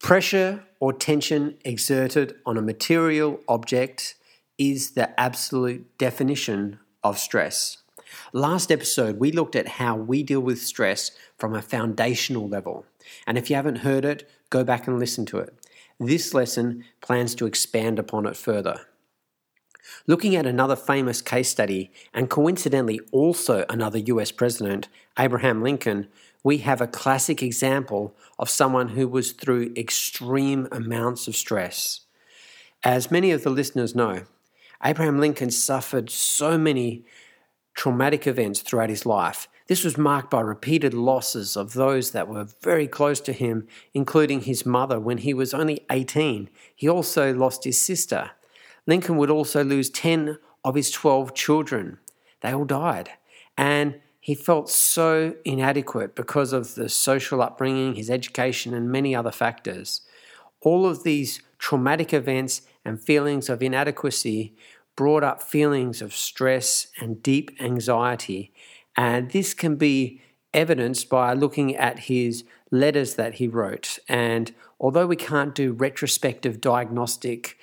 Pressure or tension exerted on a material object is the absolute definition of stress. Last episode, we looked at how we deal with stress from a foundational level. And if you haven't heard it, go back and listen to it. This lesson plans to expand upon it further. Looking at another famous case study, and coincidentally also another US president, Abraham Lincoln, we have a classic example of someone who was through extreme amounts of stress. As many of the listeners know, Abraham Lincoln suffered so many traumatic events throughout his life. This was marked by repeated losses of those that were very close to him, including his mother when he was only 18. He also lost his sister. Lincoln would also lose 10 of his 12 children. They all died. And he felt so inadequate because of the social upbringing, his education, and many other factors. All of these traumatic events and feelings of inadequacy brought up feelings of stress and deep anxiety. And this can be evidenced by looking at his letters that he wrote. And although we can't do retrospective diagnostic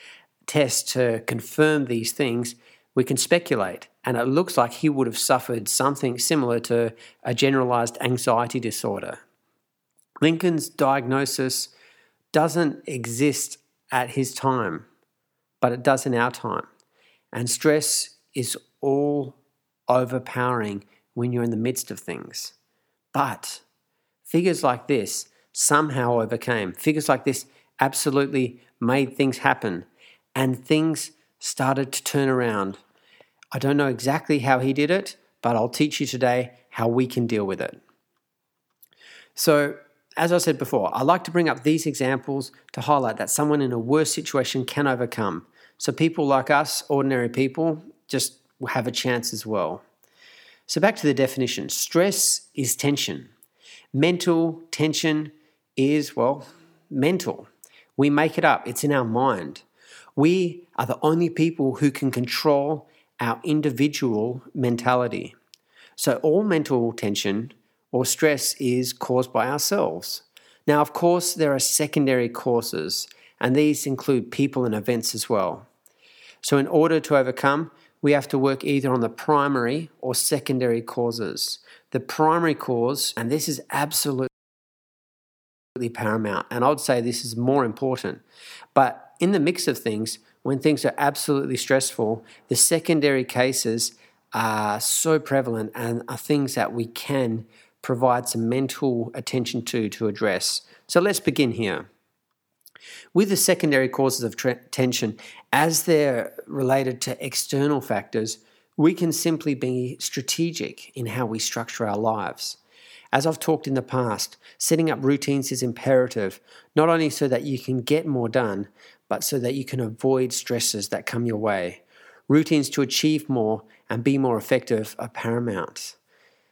tests to confirm these things, we can speculate. And it looks like he would have suffered something similar to a generalized anxiety disorder. Lincoln's diagnosis doesn't exist at his time, but it does in our time. And stress is all overpowering when you're in the midst of things. But figures like this somehow overcame. Figures like this absolutely made things happen, and things started to turn around I don't know exactly how he did it, but I'll teach you today how we can deal with it. So, as I said before, I like to bring up these examples to highlight that someone in a worse situation can overcome. So, people like us, ordinary people, just have a chance as well. So, back to the definition stress is tension. Mental tension is, well, mental. We make it up, it's in our mind. We are the only people who can control our individual mentality. So, all mental tension or stress is caused by ourselves. Now, of course, there are secondary causes, and these include people and events as well. So, in order to overcome, we have to work either on the primary or secondary causes. The primary cause, and this is absolutely paramount, and I would say this is more important, but in the mix of things, when things are absolutely stressful, the secondary cases are so prevalent and are things that we can provide some mental attention to to address. So let's begin here. With the secondary causes of tension, as they're related to external factors, we can simply be strategic in how we structure our lives. As I've talked in the past, setting up routines is imperative, not only so that you can get more done, but so that you can avoid stresses that come your way. Routines to achieve more and be more effective are paramount.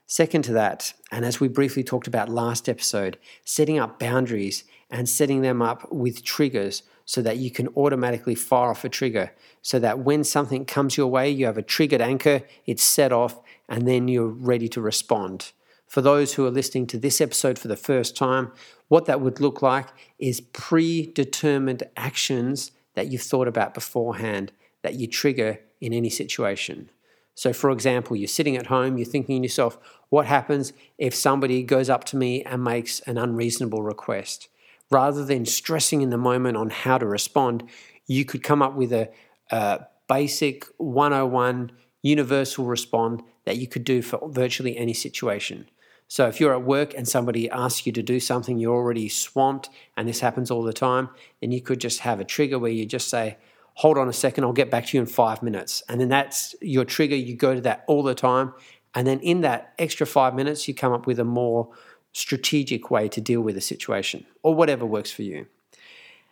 Second to that, and as we briefly talked about last episode, setting up boundaries and setting them up with triggers so that you can automatically fire off a trigger so that when something comes your way, you have a triggered anchor, it's set off, and then you're ready to respond. For those who are listening to this episode for the first time, what that would look like is predetermined actions that you've thought about beforehand that you trigger in any situation. So, for example, you're sitting at home, you're thinking to yourself, what happens if somebody goes up to me and makes an unreasonable request? Rather than stressing in the moment on how to respond, you could come up with a, a basic 101 universal respond that you could do for virtually any situation. So if you're at work and somebody asks you to do something you're already swamped, and this happens all the time, then you could just have a trigger where you just say, hold on a second, I'll get back to you in five minutes. And then that's your trigger. You go to that all the time. And then in that extra five minutes, you come up with a more strategic way to deal with a situation or whatever works for you.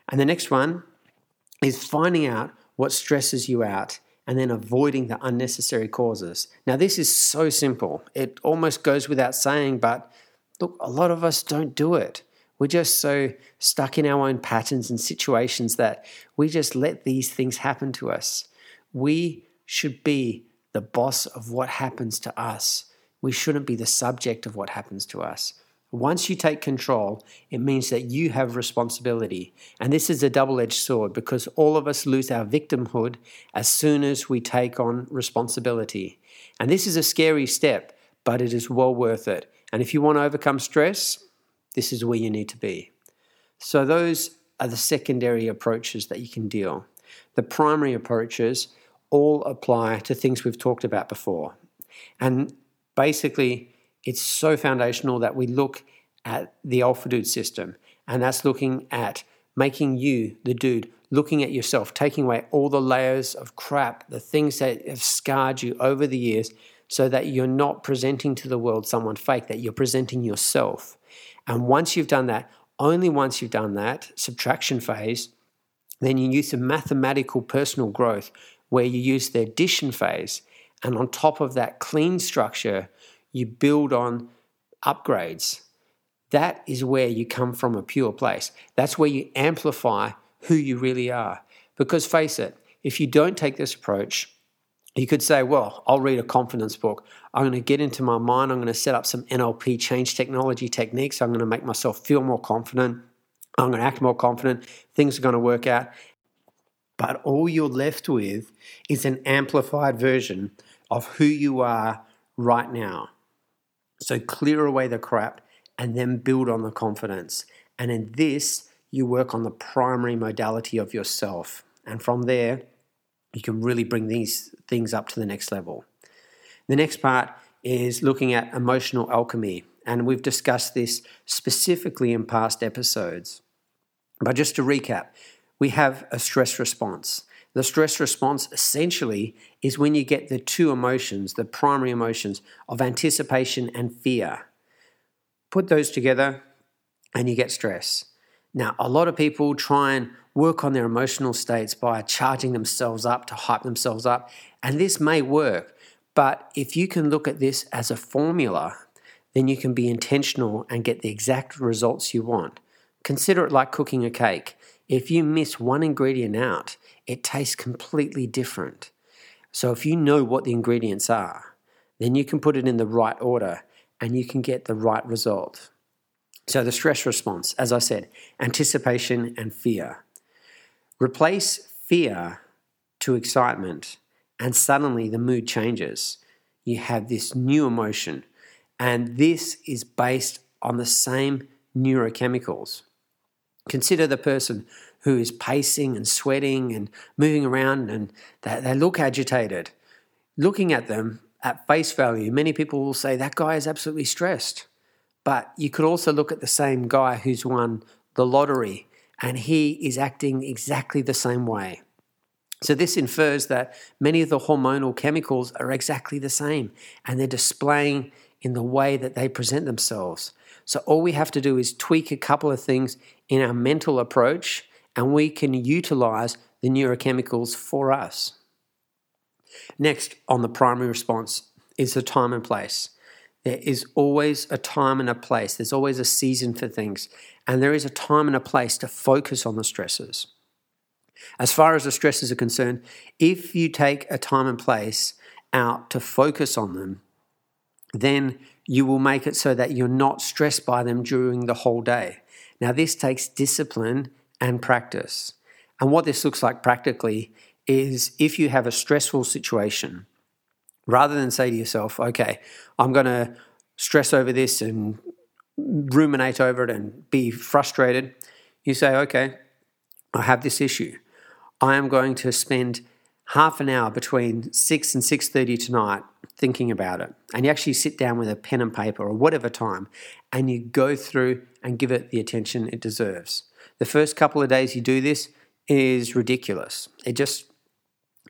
And the next one is finding out what stresses you out and then avoiding the unnecessary causes. Now, this is so simple. It almost goes without saying, but look, a lot of us don't do it. We're just so stuck in our own patterns and situations that we just let these things happen to us. We should be the boss of what happens to us. We shouldn't be the subject of what happens to us. Once you take control, it means that you have responsibility. And this is a double edged sword because all of us lose our victimhood as soon as we take on responsibility. And this is a scary step, but it is well worth it. And if you want to overcome stress, this is where you need to be. So, those are the secondary approaches that you can deal. The primary approaches all apply to things we've talked about before. And basically, it's so foundational that we look at the Alpha Dude system, and that's looking at making you the dude, looking at yourself, taking away all the layers of crap, the things that have scarred you over the years, so that you're not presenting to the world someone fake, that you're presenting yourself. And once you've done that, only once you've done that subtraction phase, then you use the mathematical personal growth where you use the addition phase. And on top of that clean structure, you build on upgrades. That is where you come from a pure place. That's where you amplify who you really are. Because face it, if you don't take this approach, you could say, well, I'll read a confidence book. I'm going to get into my mind. I'm going to set up some NLP change technology techniques. I'm going to make myself feel more confident. I'm going to act more confident. Things are going to work out. But all you're left with is an amplified version of who you are right now. So clear away the crap and then build on the confidence. And in this, you work on the primary modality of yourself. And from there, you can really bring these things up to the next level. The next part is looking at emotional alchemy. And we've discussed this specifically in past episodes. But just to recap, we have a stress response. The stress response essentially is when you get the two emotions, the primary emotions of anticipation and fear. Put those together and you get stress. Now, a lot of people try and work on their emotional states by charging themselves up to hype themselves up, and this may work. But if you can look at this as a formula, then you can be intentional and get the exact results you want. Consider it like cooking a cake. If you miss one ingredient out, it tastes completely different. So if you know what the ingredients are, then you can put it in the right order and you can get the right result. So the stress response, as I said, anticipation and fear. Replace fear to excitement, and suddenly the mood changes. You have this new emotion, and this is based on the same neurochemicals. Consider the person who is pacing and sweating and moving around and they, they look agitated. Looking at them at face value, many people will say that guy is absolutely stressed. But you could also look at the same guy who's won the lottery and he is acting exactly the same way. So, this infers that many of the hormonal chemicals are exactly the same and they're displaying in the way that they present themselves. So, all we have to do is tweak a couple of things in our mental approach and we can utilize the neurochemicals for us. Next, on the primary response, is the time and place. There is always a time and a place. There's always a season for things. And there is a time and a place to focus on the stresses. As far as the stresses are concerned, if you take a time and place out to focus on them, then you will make it so that you're not stressed by them during the whole day. Now, this takes discipline and practice. And what this looks like practically is if you have a stressful situation, rather than say to yourself, okay, I'm going to stress over this and ruminate over it and be frustrated, you say, okay, I have this issue. I am going to spend half an hour between 6 and 6.30 tonight thinking about it. And you actually sit down with a pen and paper or whatever time and you go through and give it the attention it deserves. The first couple of days you do this is ridiculous. It just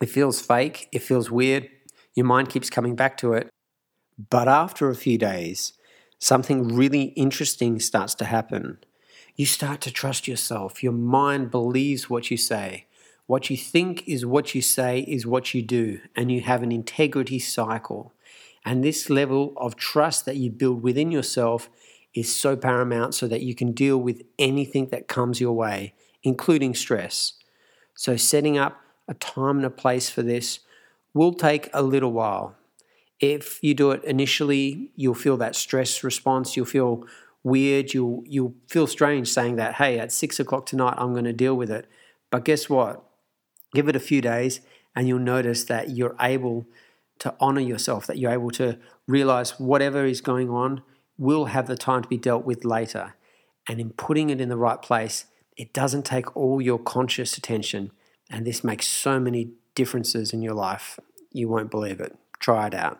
it feels fake. It feels weird. Your mind keeps coming back to it. But after a few days something really interesting starts to happen. You start to trust yourself. Your mind believes what you say. What you think is what you say is what you do, and you have an integrity cycle. And this level of trust that you build within yourself is so paramount so that you can deal with anything that comes your way, including stress. So, setting up a time and a place for this will take a little while. If you do it initially, you'll feel that stress response, you'll feel weird, you'll, you'll feel strange saying that, hey, at six o'clock tonight, I'm going to deal with it. But guess what? Give it a few days, and you'll notice that you're able to honor yourself, that you're able to realize whatever is going on will have the time to be dealt with later. And in putting it in the right place, it doesn't take all your conscious attention. And this makes so many differences in your life. You won't believe it. Try it out.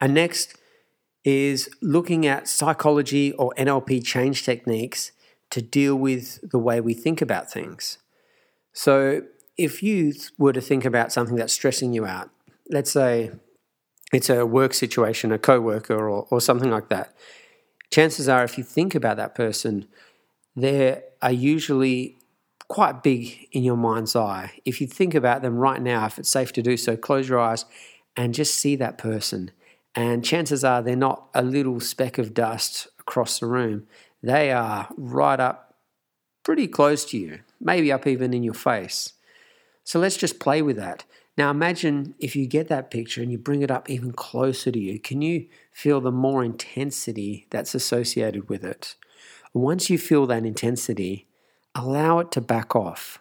And next is looking at psychology or NLP change techniques to deal with the way we think about things. So, if you were to think about something that's stressing you out, let's say it's a work situation, a coworker, or, or something like that. Chances are, if you think about that person, they are usually quite big in your mind's eye. If you think about them right now, if it's safe to do so, close your eyes and just see that person. And chances are they're not a little speck of dust across the room. They are right up pretty close to you, maybe up even in your face. So let's just play with that. Now imagine if you get that picture and you bring it up even closer to you, can you feel the more intensity that's associated with it? Once you feel that intensity, allow it to back off.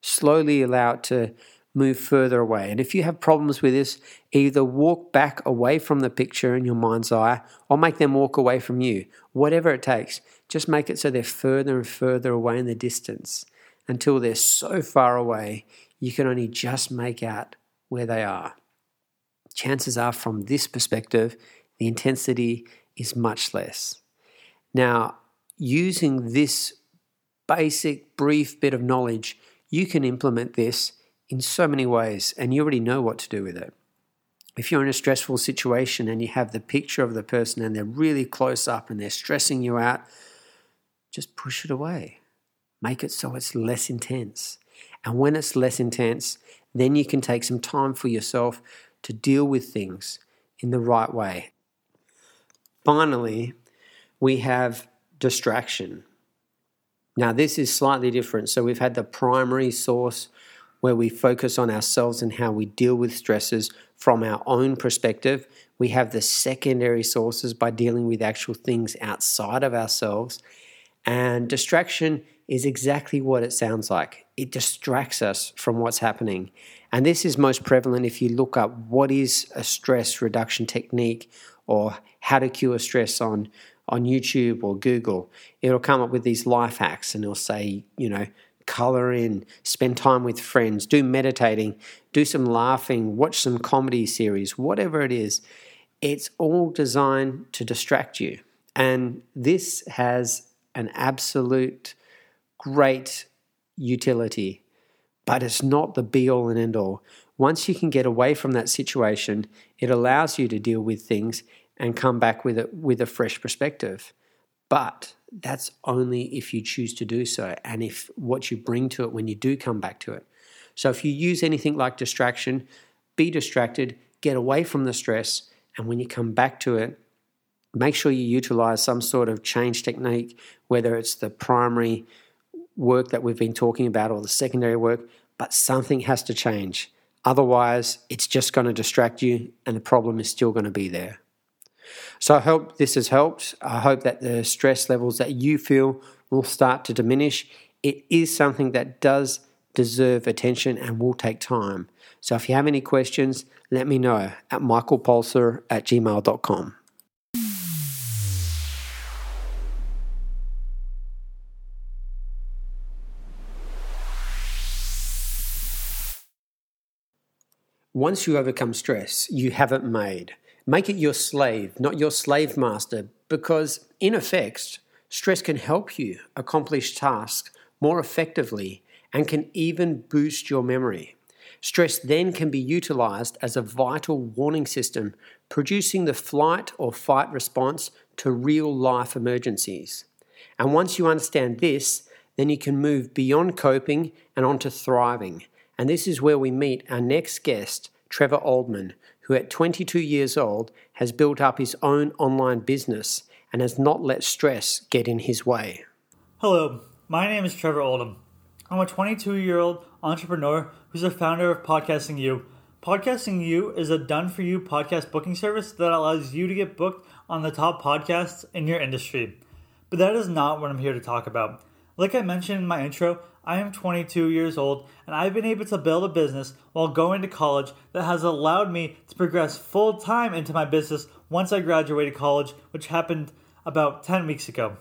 Slowly allow it to move further away. And if you have problems with this, either walk back away from the picture in your mind's eye or make them walk away from you. Whatever it takes, just make it so they're further and further away in the distance until they're so far away you can only just make out where they are. Chances are, from this perspective, the intensity is much less. Now, using this basic, brief bit of knowledge, you can implement this in so many ways, and you already know what to do with it. If you're in a stressful situation and you have the picture of the person and they're really close up and they're stressing you out, just push it away. Make it so it's less intense. And when it's less intense, then you can take some time for yourself to deal with things in the right way. Finally, we have distraction. Now, this is slightly different. So, we've had the primary source where we focus on ourselves and how we deal with stresses from our own perspective. We have the secondary sources by dealing with actual things outside of ourselves. And distraction is exactly what it sounds like. It distracts us from what's happening. And this is most prevalent if you look up what is a stress reduction technique or how to cure stress on, on YouTube or Google. It'll come up with these life hacks and it'll say, you know, color in, spend time with friends, do meditating, do some laughing, watch some comedy series, whatever it is. It's all designed to distract you. And this has an absolute great utility, but it's not the be all and end all. Once you can get away from that situation, it allows you to deal with things and come back with it with a fresh perspective. But that's only if you choose to do so and if what you bring to it when you do come back to it. So if you use anything like distraction, be distracted, get away from the stress, and when you come back to it, make sure you utilize some sort of change technique, whether it's the primary work that we've been talking about or the secondary work, but something has to change. Otherwise, it's just going to distract you and the problem is still going to be there. So I hope this has helped. I hope that the stress levels that you feel will start to diminish. It is something that does deserve attention and will take time. So if you have any questions, let me know at michaelpulser at gmail.com. Once you overcome stress, you have it made. Make it your slave, not your slave master, because in effect, stress can help you accomplish tasks more effectively and can even boost your memory. Stress then can be utilized as a vital warning system, producing the flight or fight response to real life emergencies. And once you understand this, then you can move beyond coping and onto thriving. And this is where we meet our next guest, Trevor Oldham, who at 22 years old has built up his own online business and has not let stress get in his way. Hello, my name is Trevor Oldham. I'm a 22 year old entrepreneur who's the founder of Podcasting You. Podcasting You is a done for you podcast booking service that allows you to get booked on the top podcasts in your industry. But that is not what I'm here to talk about. Like I mentioned in my intro, I am 22 years old and I've been able to build a business while going to college that has allowed me to progress full time into my business once I graduated college, which happened about 10 weeks ago.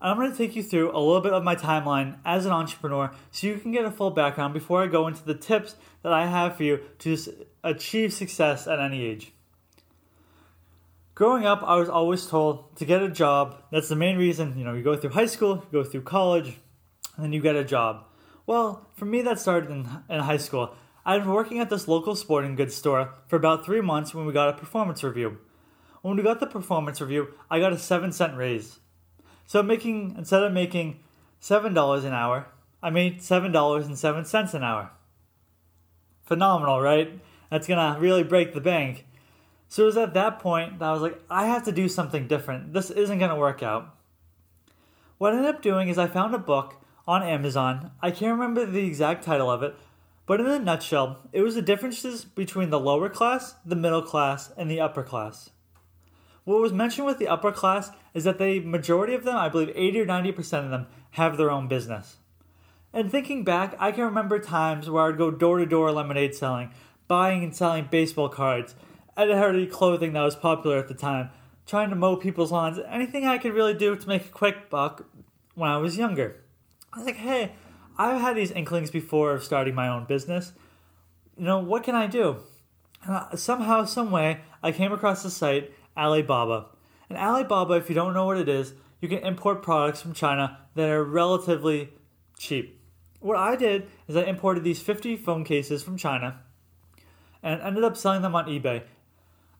I'm going to take you through a little bit of my timeline as an entrepreneur so you can get a full background before I go into the tips that I have for you to achieve success at any age. Growing up, I was always told to get a job. That's the main reason, you know, you go through high school, you go through college, and then you get a job. Well, for me, that started in, in high school. I'd been working at this local sporting goods store for about three months when we got a performance review. When we got the performance review, I got a 7 cent raise. So making instead of making seven dollars an hour, I made seven dollars and seven cents an hour. Phenomenal, right? That's gonna really break the bank. So it was at that point that I was like, I have to do something different. This isn't gonna work out. What I ended up doing is I found a book on Amazon. I can't remember the exact title of it, but in a nutshell, it was the differences between the lower class, the middle class, and the upper class. What was mentioned with the upper class is that the majority of them, I believe 80 or 90% of them, have their own business. And thinking back, I can remember times where I'd go door to door lemonade selling, buying and selling baseball cards, Ed clothing that was popular at the time, trying to mow people's lawns, anything I could really do to make a quick buck when I was younger. I was like, hey, I've had these inklings before of starting my own business. You know, what can I do? Uh, somehow, some way, I came across the site Alibaba. And Alibaba, if you don't know what it is, you can import products from China that are relatively cheap. What I did is I imported these 50 phone cases from China and ended up selling them on eBay.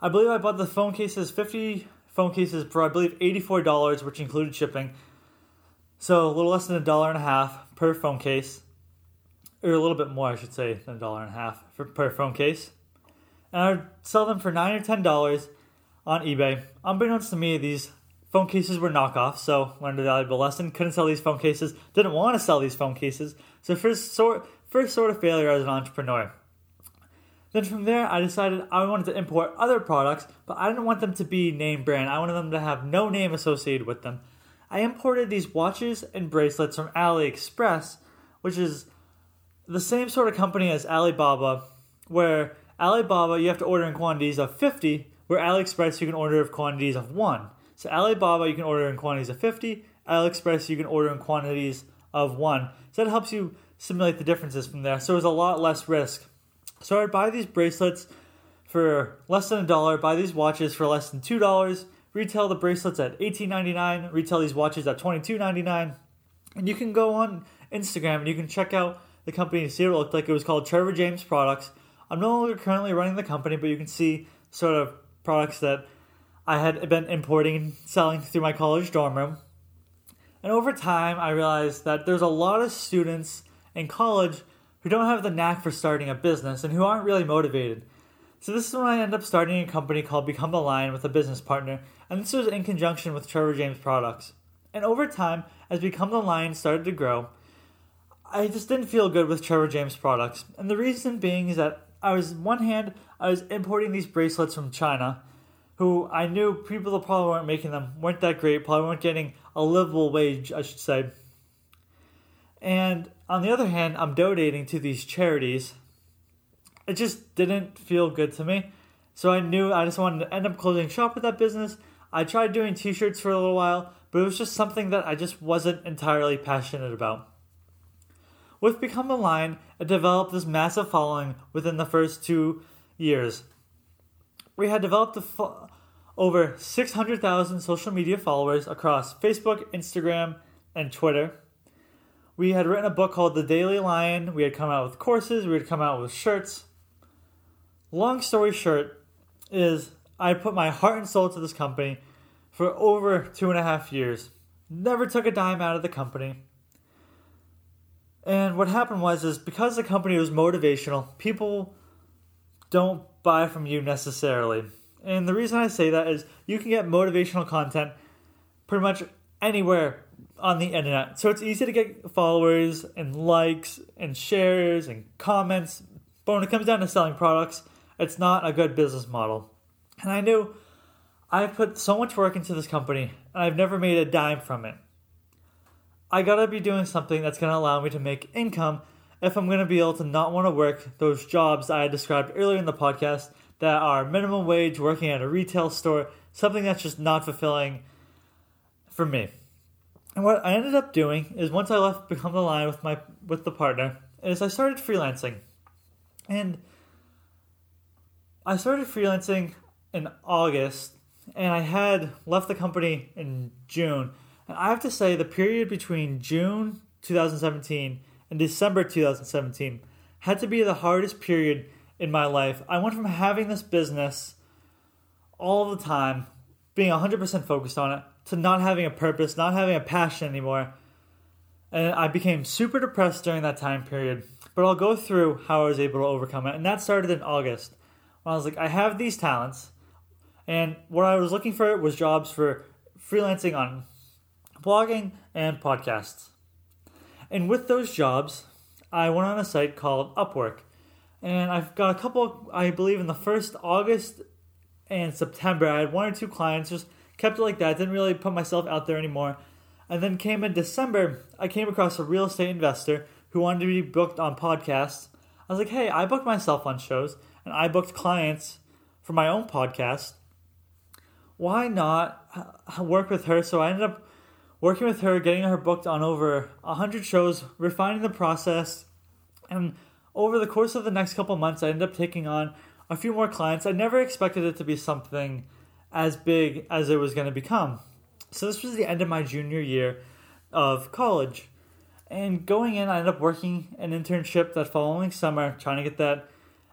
I believe I bought the phone cases, 50 phone cases for I believe $84, which included shipping. So a little less than a dollar and a half per phone case. Or a little bit more, I should say, than a dollar and a half for, per phone case. And I would sell them for 9 or $10 on eBay. Unbeknownst to me, these phone cases were knockoffs, so learned a valuable lesson. Couldn't sell these phone cases, didn't want to sell these phone cases. So first sort first sort of failure as an entrepreneur. Then from there, I decided I wanted to import other products, but I didn't want them to be name brand. I wanted them to have no name associated with them. I imported these watches and bracelets from AliExpress, which is the same sort of company as Alibaba, where Alibaba you have to order in quantities of 50, where AliExpress you can order in quantities of one. So Alibaba you can order in quantities of 50, AliExpress you can order in quantities of one. So that helps you simulate the differences from there. So there's a lot less risk. So I'd buy these bracelets for less than a dollar, buy these watches for less than two dollars, retail the bracelets at $18.99, retail these watches at $22.99. And you can go on Instagram and you can check out the company and see what it looked like. It was called Trevor James Products. I'm no longer currently running the company, but you can see sort of products that I had been importing and selling through my college dorm room. And over time, I realized that there's a lot of students in college who don't have the knack for starting a business and who aren't really motivated. So this is when I end up starting a company called Become the Lion with a business partner, and this was in conjunction with Trevor James Products. And over time, as Become the Lion started to grow, I just didn't feel good with Trevor James Products. And the reason being is that I was one hand I was importing these bracelets from China, who I knew people that probably weren't making them weren't that great, probably weren't getting a livable wage, I should say. And on the other hand, I'm donating to these charities. It just didn't feel good to me. So I knew I just wanted to end up closing shop with that business. I tried doing t shirts for a little while, but it was just something that I just wasn't entirely passionate about. With Become Lion, it developed this massive following within the first two years. We had developed fo- over 600,000 social media followers across Facebook, Instagram, and Twitter. We had written a book called The Daily Lion. We had come out with courses, we had come out with shirts. Long story short, is I put my heart and soul to this company for over two and a half years. never took a dime out of the company. And what happened was is because the company was motivational, people don't buy from you necessarily. And the reason I say that is you can get motivational content pretty much anywhere on the internet. So it's easy to get followers and likes and shares and comments. But when it comes down to selling products, it's not a good business model. And I knew I've put so much work into this company and I've never made a dime from it. I gotta be doing something that's gonna allow me to make income if I'm gonna be able to not wanna work those jobs I described earlier in the podcast that are minimum wage, working at a retail store, something that's just not fulfilling for me. And what I ended up doing is once I left Become the Lion with my with the partner, is I started freelancing. And I started freelancing in August and I had left the company in June. And I have to say the period between June 2017 and December 2017 had to be the hardest period in my life. I went from having this business all the time, being 100% focused on it, to not having a purpose, not having a passion anymore. And I became super depressed during that time period. But I'll go through how I was able to overcome it. And that started in August. When I was like, I have these talents. And what I was looking for was jobs for freelancing on blogging and podcasts. And with those jobs, I went on a site called Upwork. And I've got a couple, I believe, in the first August and September, I had one or two clients, just kept it like that, didn't really put myself out there anymore. And then came in December, I came across a real estate investor who wanted to be booked on podcasts. I was like, hey, I booked myself on shows and I booked clients for my own podcast. Why not uh, work with her? So I ended up working with her, getting her booked on over 100 shows, refining the process. And over the course of the next couple months, I ended up taking on a few more clients. I never expected it to be something as big as it was going to become. So this was the end of my junior year of college. And going in, I ended up working an internship that following summer, trying to get that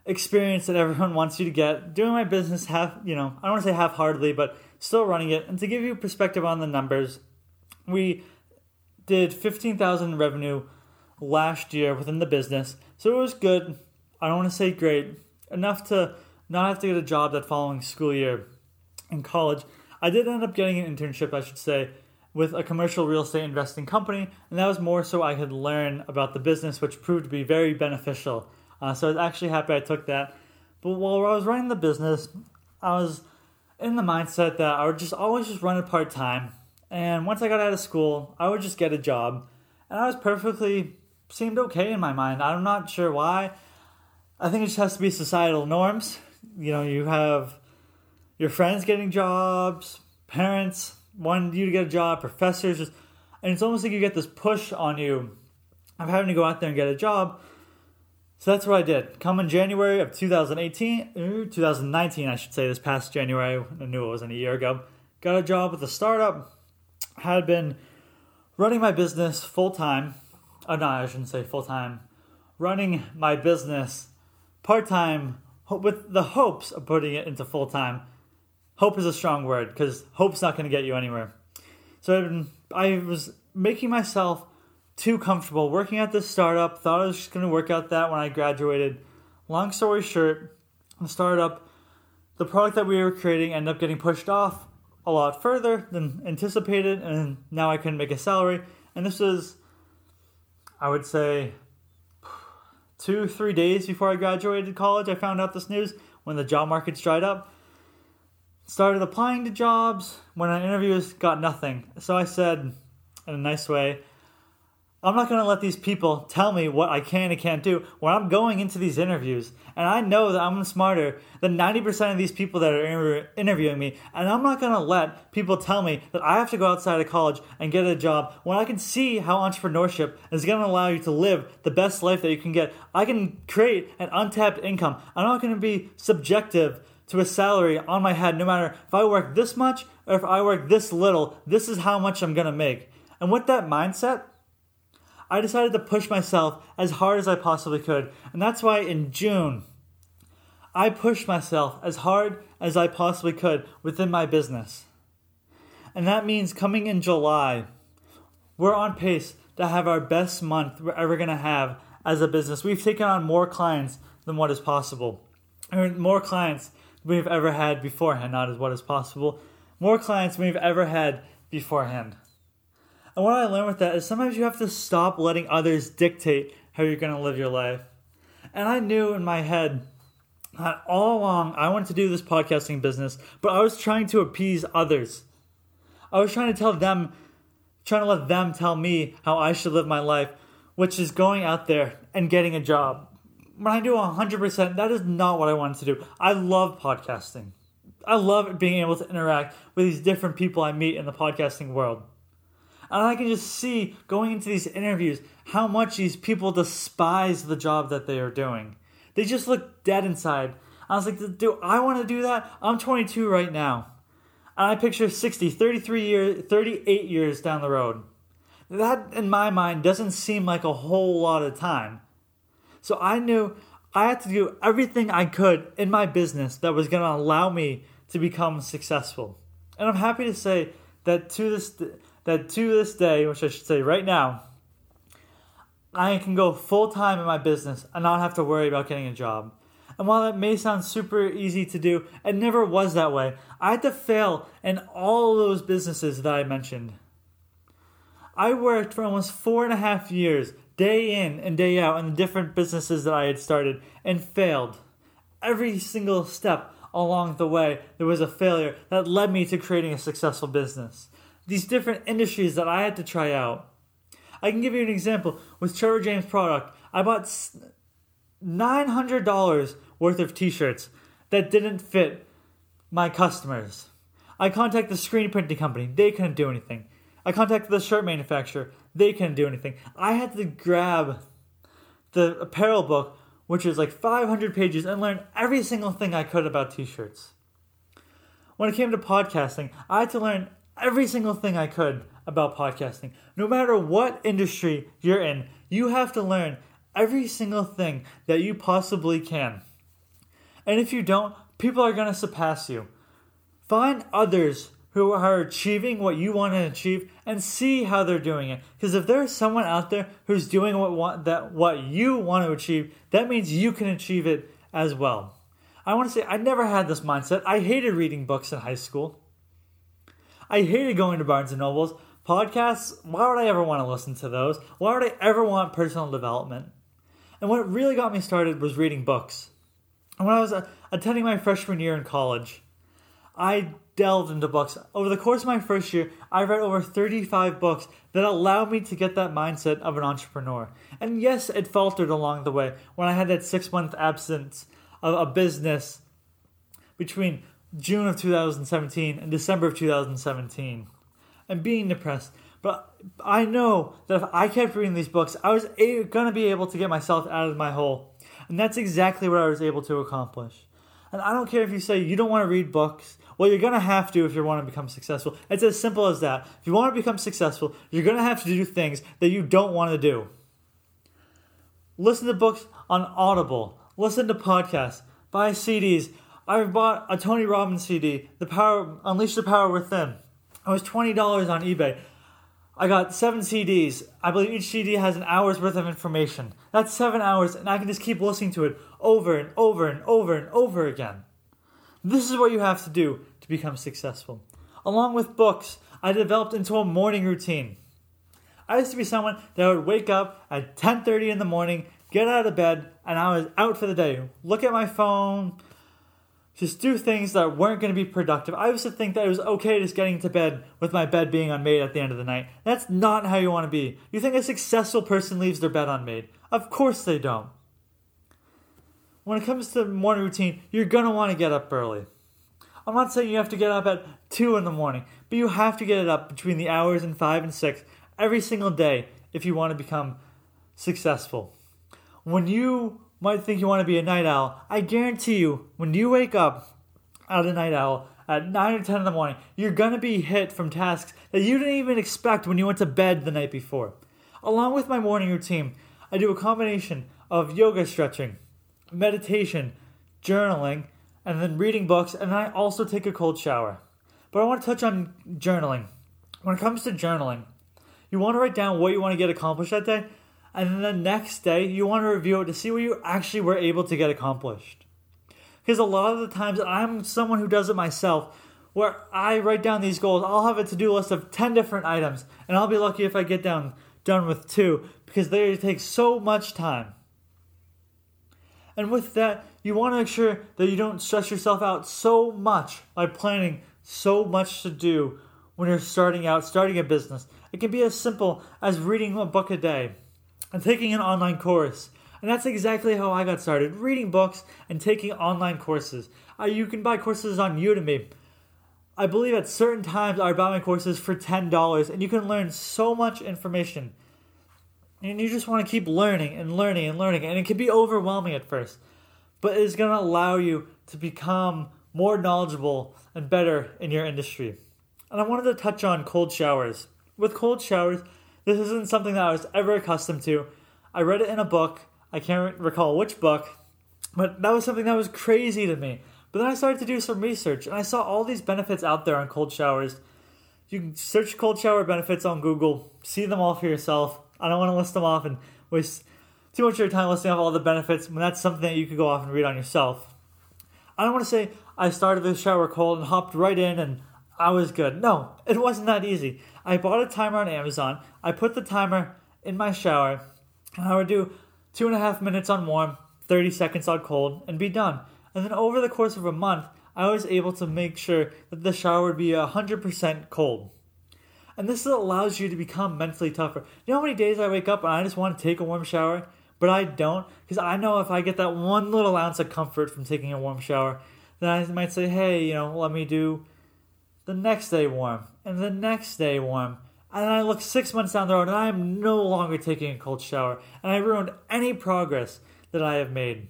experience that everyone wants you to get. Doing my business half, you know, I don't want to say half heartedly, but still running it. And to give you perspective on the numbers, we did 15,000 revenue last year within the business. So it was good. I don't want to say great, enough to not have to get a job that following school year in college. I did end up getting an internship, I should say, with a commercial real estate investing company, and that was more so I could learn about the business, which proved to be very beneficial. Uh, so I was actually happy I took that. But while I was running the business, I was in the mindset that I would just always just run it part time. And once I got out of school, I would just get a job. And I was perfectly seemed okay in my mind. I'm not sure why. I think it just has to be societal norms. You know, you have your friends getting jobs, parents wanting you to get a job, professors, just, and it's almost like you get this push on you of having to go out there and get a job. So that's what I did. Come in January of 2018, uh, 2019, I should say, this past January, I knew it wasn't a year ago, got a job with a startup, had been running my business full time. Oh, no, I shouldn't say full time. Running my business part time with the hopes of putting it into full time. Hope is a strong word because hope's not going to get you anywhere. So I was making myself too comfortable working at this startup. Thought I was just going to work out that when I graduated. Long story short, the startup, the product that we were creating ended up getting pushed off a lot further than anticipated, and now I couldn't make a salary. And this was, I would say, two, three days before I graduated college, I found out this news when the job market's dried up. Started applying to jobs. When I interviews, got nothing. So I said, in a nice way, I'm not going to let these people tell me what I can and can't do when I'm going into these interviews. And I know that I'm smarter than 90% of these people that are inter- interviewing me. And I'm not going to let people tell me that I have to go outside of college and get a job when I can see how entrepreneurship is going to allow you to live the best life that you can get. I can create an untapped income. I'm not going to be subjective to a salary on my head no matter if I work this much or if I work this little. This is how much I'm to make. And with that mindset, I decided to push myself as hard as I possibly could. And that's why in June, I pushed myself as hard as I possibly could within my business. And that means coming in July, we're on pace to have our best month we're ever to have as a business. We've taken on more clients than what is possible. Or more clients we've ever had beforehand, not as what is possible. More clients than we've ever had beforehand. And what I learned with that is sometimes you have to stop letting others dictate how you're going to live your life. And I knew in my head that all along I wanted to do this podcasting business, but I was trying to appease others. I was trying to tell them, trying to let them tell me how I should live my life, which is going out there and getting a job. When I do 100%, that is not what I wanted to do. I love podcasting. I love being able to interact with these different people I meet in the podcasting world. And I can just see going into these interviews how much these people despise the job that they are doing. They just look dead inside. I was like, do I want to do that? I'm 22 right now. And I picture 60, 33 years, 38 years down the road. That, in my mind, doesn't seem like a whole lot of time. So I knew I had to do everything I could in my business that was going to allow me to become successful. And I'm happy to say that to this that to this day, which I should say right now, I can go full time in my business and not have to worry about getting a job. And while that may sound super easy to do, it never was that way. I had to fail in all those businesses that I mentioned. I worked for almost four and a half years, day in and day out, in the different businesses that I had started and failed. Every single step along the way, there was a failure that led me to creating a successful business. These different industries that I had to try out. I can give you an example. With Trevor James product, I bought $900 worth of t shirts that didn't fit my customers. I contacted the screen printing company, they couldn't do anything. I contacted the shirt manufacturer, they couldn't do anything. I had to grab the apparel book, which is like 500 pages, and learn every single thing I could about t shirts. When it came to podcasting, I had to learn every single thing I could about podcasting. No matter what industry you're in, you have to learn every single thing that you possibly can. And if you don't, people are going to surpass you. Find others who are achieving what you want to achieve and see how they're doing it. Because if there's someone out there who's doing what want, that what you want to achieve, that means you can achieve it as well. I want to say I never had this mindset. I hated reading books in high school. I hated going to Barnes and Nobles. Podcasts, why would I ever want to listen to those? Why would I ever want personal development? And what really got me started was reading books. And when I was uh, attending my freshman year in college, I delved into books. Over the course of my first year, I read over 35 books that allowed me to get that mindset of an entrepreneur. And yes, it faltered along the way when I had that six month absence of a business between June of 2017 and December of 2017 and being depressed. But I know that if I kept reading these books, I was going to be able to get myself out of my hole. And that's exactly what I was able to accomplish. And I don't care if you say you don't want to read books. Well, you're going to have to if you want to become successful. It's as simple as that. If you want to become successful, you're going to have to do things that you don't want to do. Listen to books on Audible. Listen to podcasts. Buy CDs. I bought a Tony Robbins CD, The Power Unleash the Power Within. It was twenty dollars on eBay. I got seven CDs. I believe each CD has an hour's worth of information. That's seven hours, and I can just keep listening to it over and over and over and over again. This is what you have to do to become successful. Along with books, I developed into a morning routine. I used to be someone that would wake up at 10:30 in the morning, get out of bed, and I was out for the day. Look at my phone, just do things that weren't going to be productive. I used to think that it was okay just getting to bed with my bed being unmade at the end of the night. That's not how you want to be. You think a successful person leaves their bed unmade? Of course they don't. When it comes to morning routine, you're going to want to get up early. I'm not saying you have to get up at 2 in the morning, but you have to get it up between the hours and 5 and 6 every single day if you want to become successful. When you might think you want to be a night owl, I guarantee you, when you wake up out a night owl at 9 or 10 in the morning, you're going to be hit from tasks that you didn't even expect when you went to bed the night before. Along with my morning routine, I do a combination of yoga stretching, meditation, journaling, and then reading books, and I also take a cold shower. But I want to touch on journaling. When it comes to journaling, you You want to write down what you want to get accomplished that day, and then the next day you want to review it to see what you actually were able to get accomplished. Because a lot of the times I'm someone who does it myself, where I write down these goals. I'll have a to do list of 10 different items, and I'll be lucky if I get down done with two because they take so much time. And with that, you want to make sure that you don't stress yourself out so much by planning so much to do when you're starting out, starting a business. It can be as simple as reading a book a day and taking an online course. And that's exactly how I got started reading books and taking online courses. Uh, you can buy courses on Udemy. I believe at certain times I buy my courses for $10 and you can learn so much information. And you just want to keep learning and learning and learning. And it can be overwhelming at first, but it's going to allow you to become more knowledgeable and better in your industry. And I wanted to touch on cold showers. With cold showers, this isn't something that I was ever accustomed to. I read it in a book. I can't recall which book, but that was something that was crazy to me. But then I started to do some research and I saw all these benefits out there on cold showers. You can search cold shower benefits on Google, see them all for yourself. I don't want to list them off and waste too much of your time listing off all the benefits when that's something that you could go off and read on yourself. I don't want to say I started the shower cold and hopped right in and I was good. No, it wasn't that easy. I bought a timer on Amazon. I put the timer in my shower and I would do two and a half minutes on warm, 30 seconds on cold, and be done. And then over the course of a month, I was able to make sure that the shower would be 100% cold. And this allows you to become mentally tougher. You know how many days I wake up and I just want to take a warm shower, but I don't? Because I know if I get that one little ounce of comfort from taking a warm shower, then I might say, hey, you know, let me do the next day warm, and the next day warm. And I look six months down the road and I am no longer taking a cold shower, and I ruined any progress that I have made.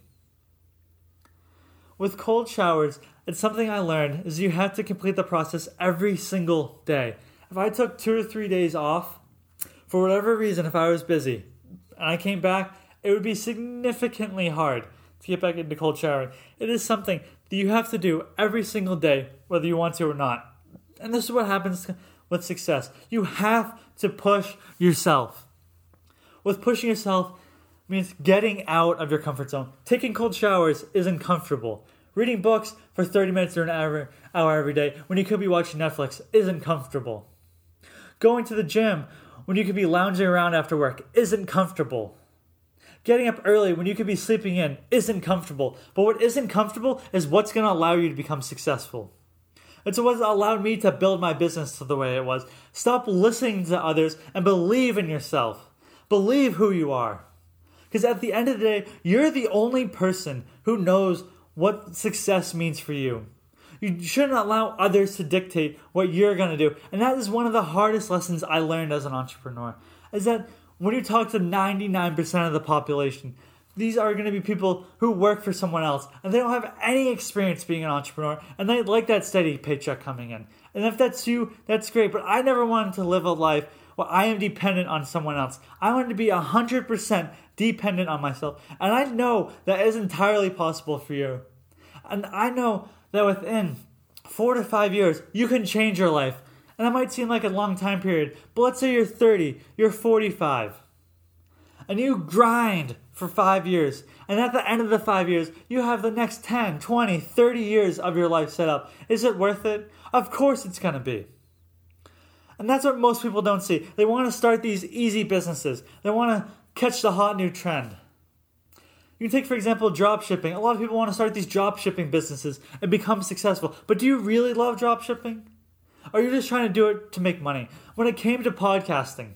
With cold showers, it's something I learned is you have to complete the process every single day. If I took two or three days off, for whatever reason, if I was busy, and I came back, it would be significantly hard to get back into cold showering. It is something that you have to do every single day, whether you want to or not. And this is what happens with success. You have to push yourself. With pushing yourself, means getting out of your comfort zone. Taking cold showers isn't comfortable. Reading books for 30 minutes or an hour, hour every day when you could be watching Netflix isn't comfortable. Going to the gym when you could be lounging around after work isn't comfortable. Getting up early when you could be sleeping in isn't comfortable. But what isn't comfortable is what's going to allow you to become successful. It's what allowed me to build my business to the way it was. Stop listening to others and believe in yourself. Believe who you are. Because at the end of the day, you're the only person who knows what success means for you. You shouldn't allow others to dictate what you're going to do. And that is one of the hardest lessons I learned as an entrepreneur. Is that when you talk to 99% of the population, these are going to be people who work for someone else and they don't have any experience being an entrepreneur and they like that steady paycheck coming in. And if that's you, that's great. But I never wanted to live a life where I am dependent on someone else. I wanted to be 100% dependent on myself. And I know that is entirely possible for you. And I know that within four to five years, you can change your life. And that might seem like a long time period, but let's say you're 30, you're 45, and you grind for five years. And at the end of the five years, you have the next 10, 20, 30 years of your life set up. Is it worth it? Of course it's going to be. And that's what most people don't see. They want to start these easy businesses. They want to catch the hot new trend. You can take, for example, drop shipping. A lot of people want to start these drop shipping businesses and become successful. But do you really love drop shipping? Or are you just trying to do it to make money? When it came to podcasting,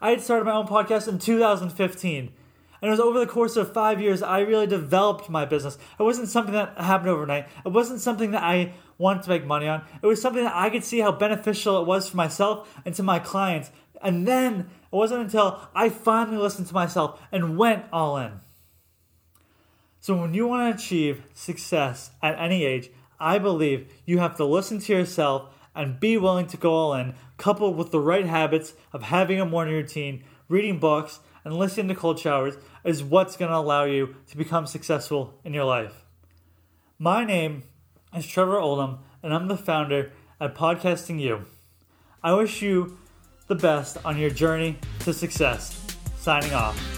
I had started my own podcast in 2015. And it was over the course of five years I really developed my business. It wasn't something that happened overnight. It wasn't something that I wanted to make money on. It was something that I could see how beneficial it was for myself and to my clients. And then it wasn't until I finally listened to myself and went all in. So when you want to achieve success at any age, I believe you have to listen to yourself and be willing to go all in, coupled with the right habits of having a morning routine, reading books, and listening to cold showers is what's going to allow you to become successful in your life. My name is Trevor Oldham, and I'm the founder at Podcasting You. I wish you the best on your journey to success. Signing off.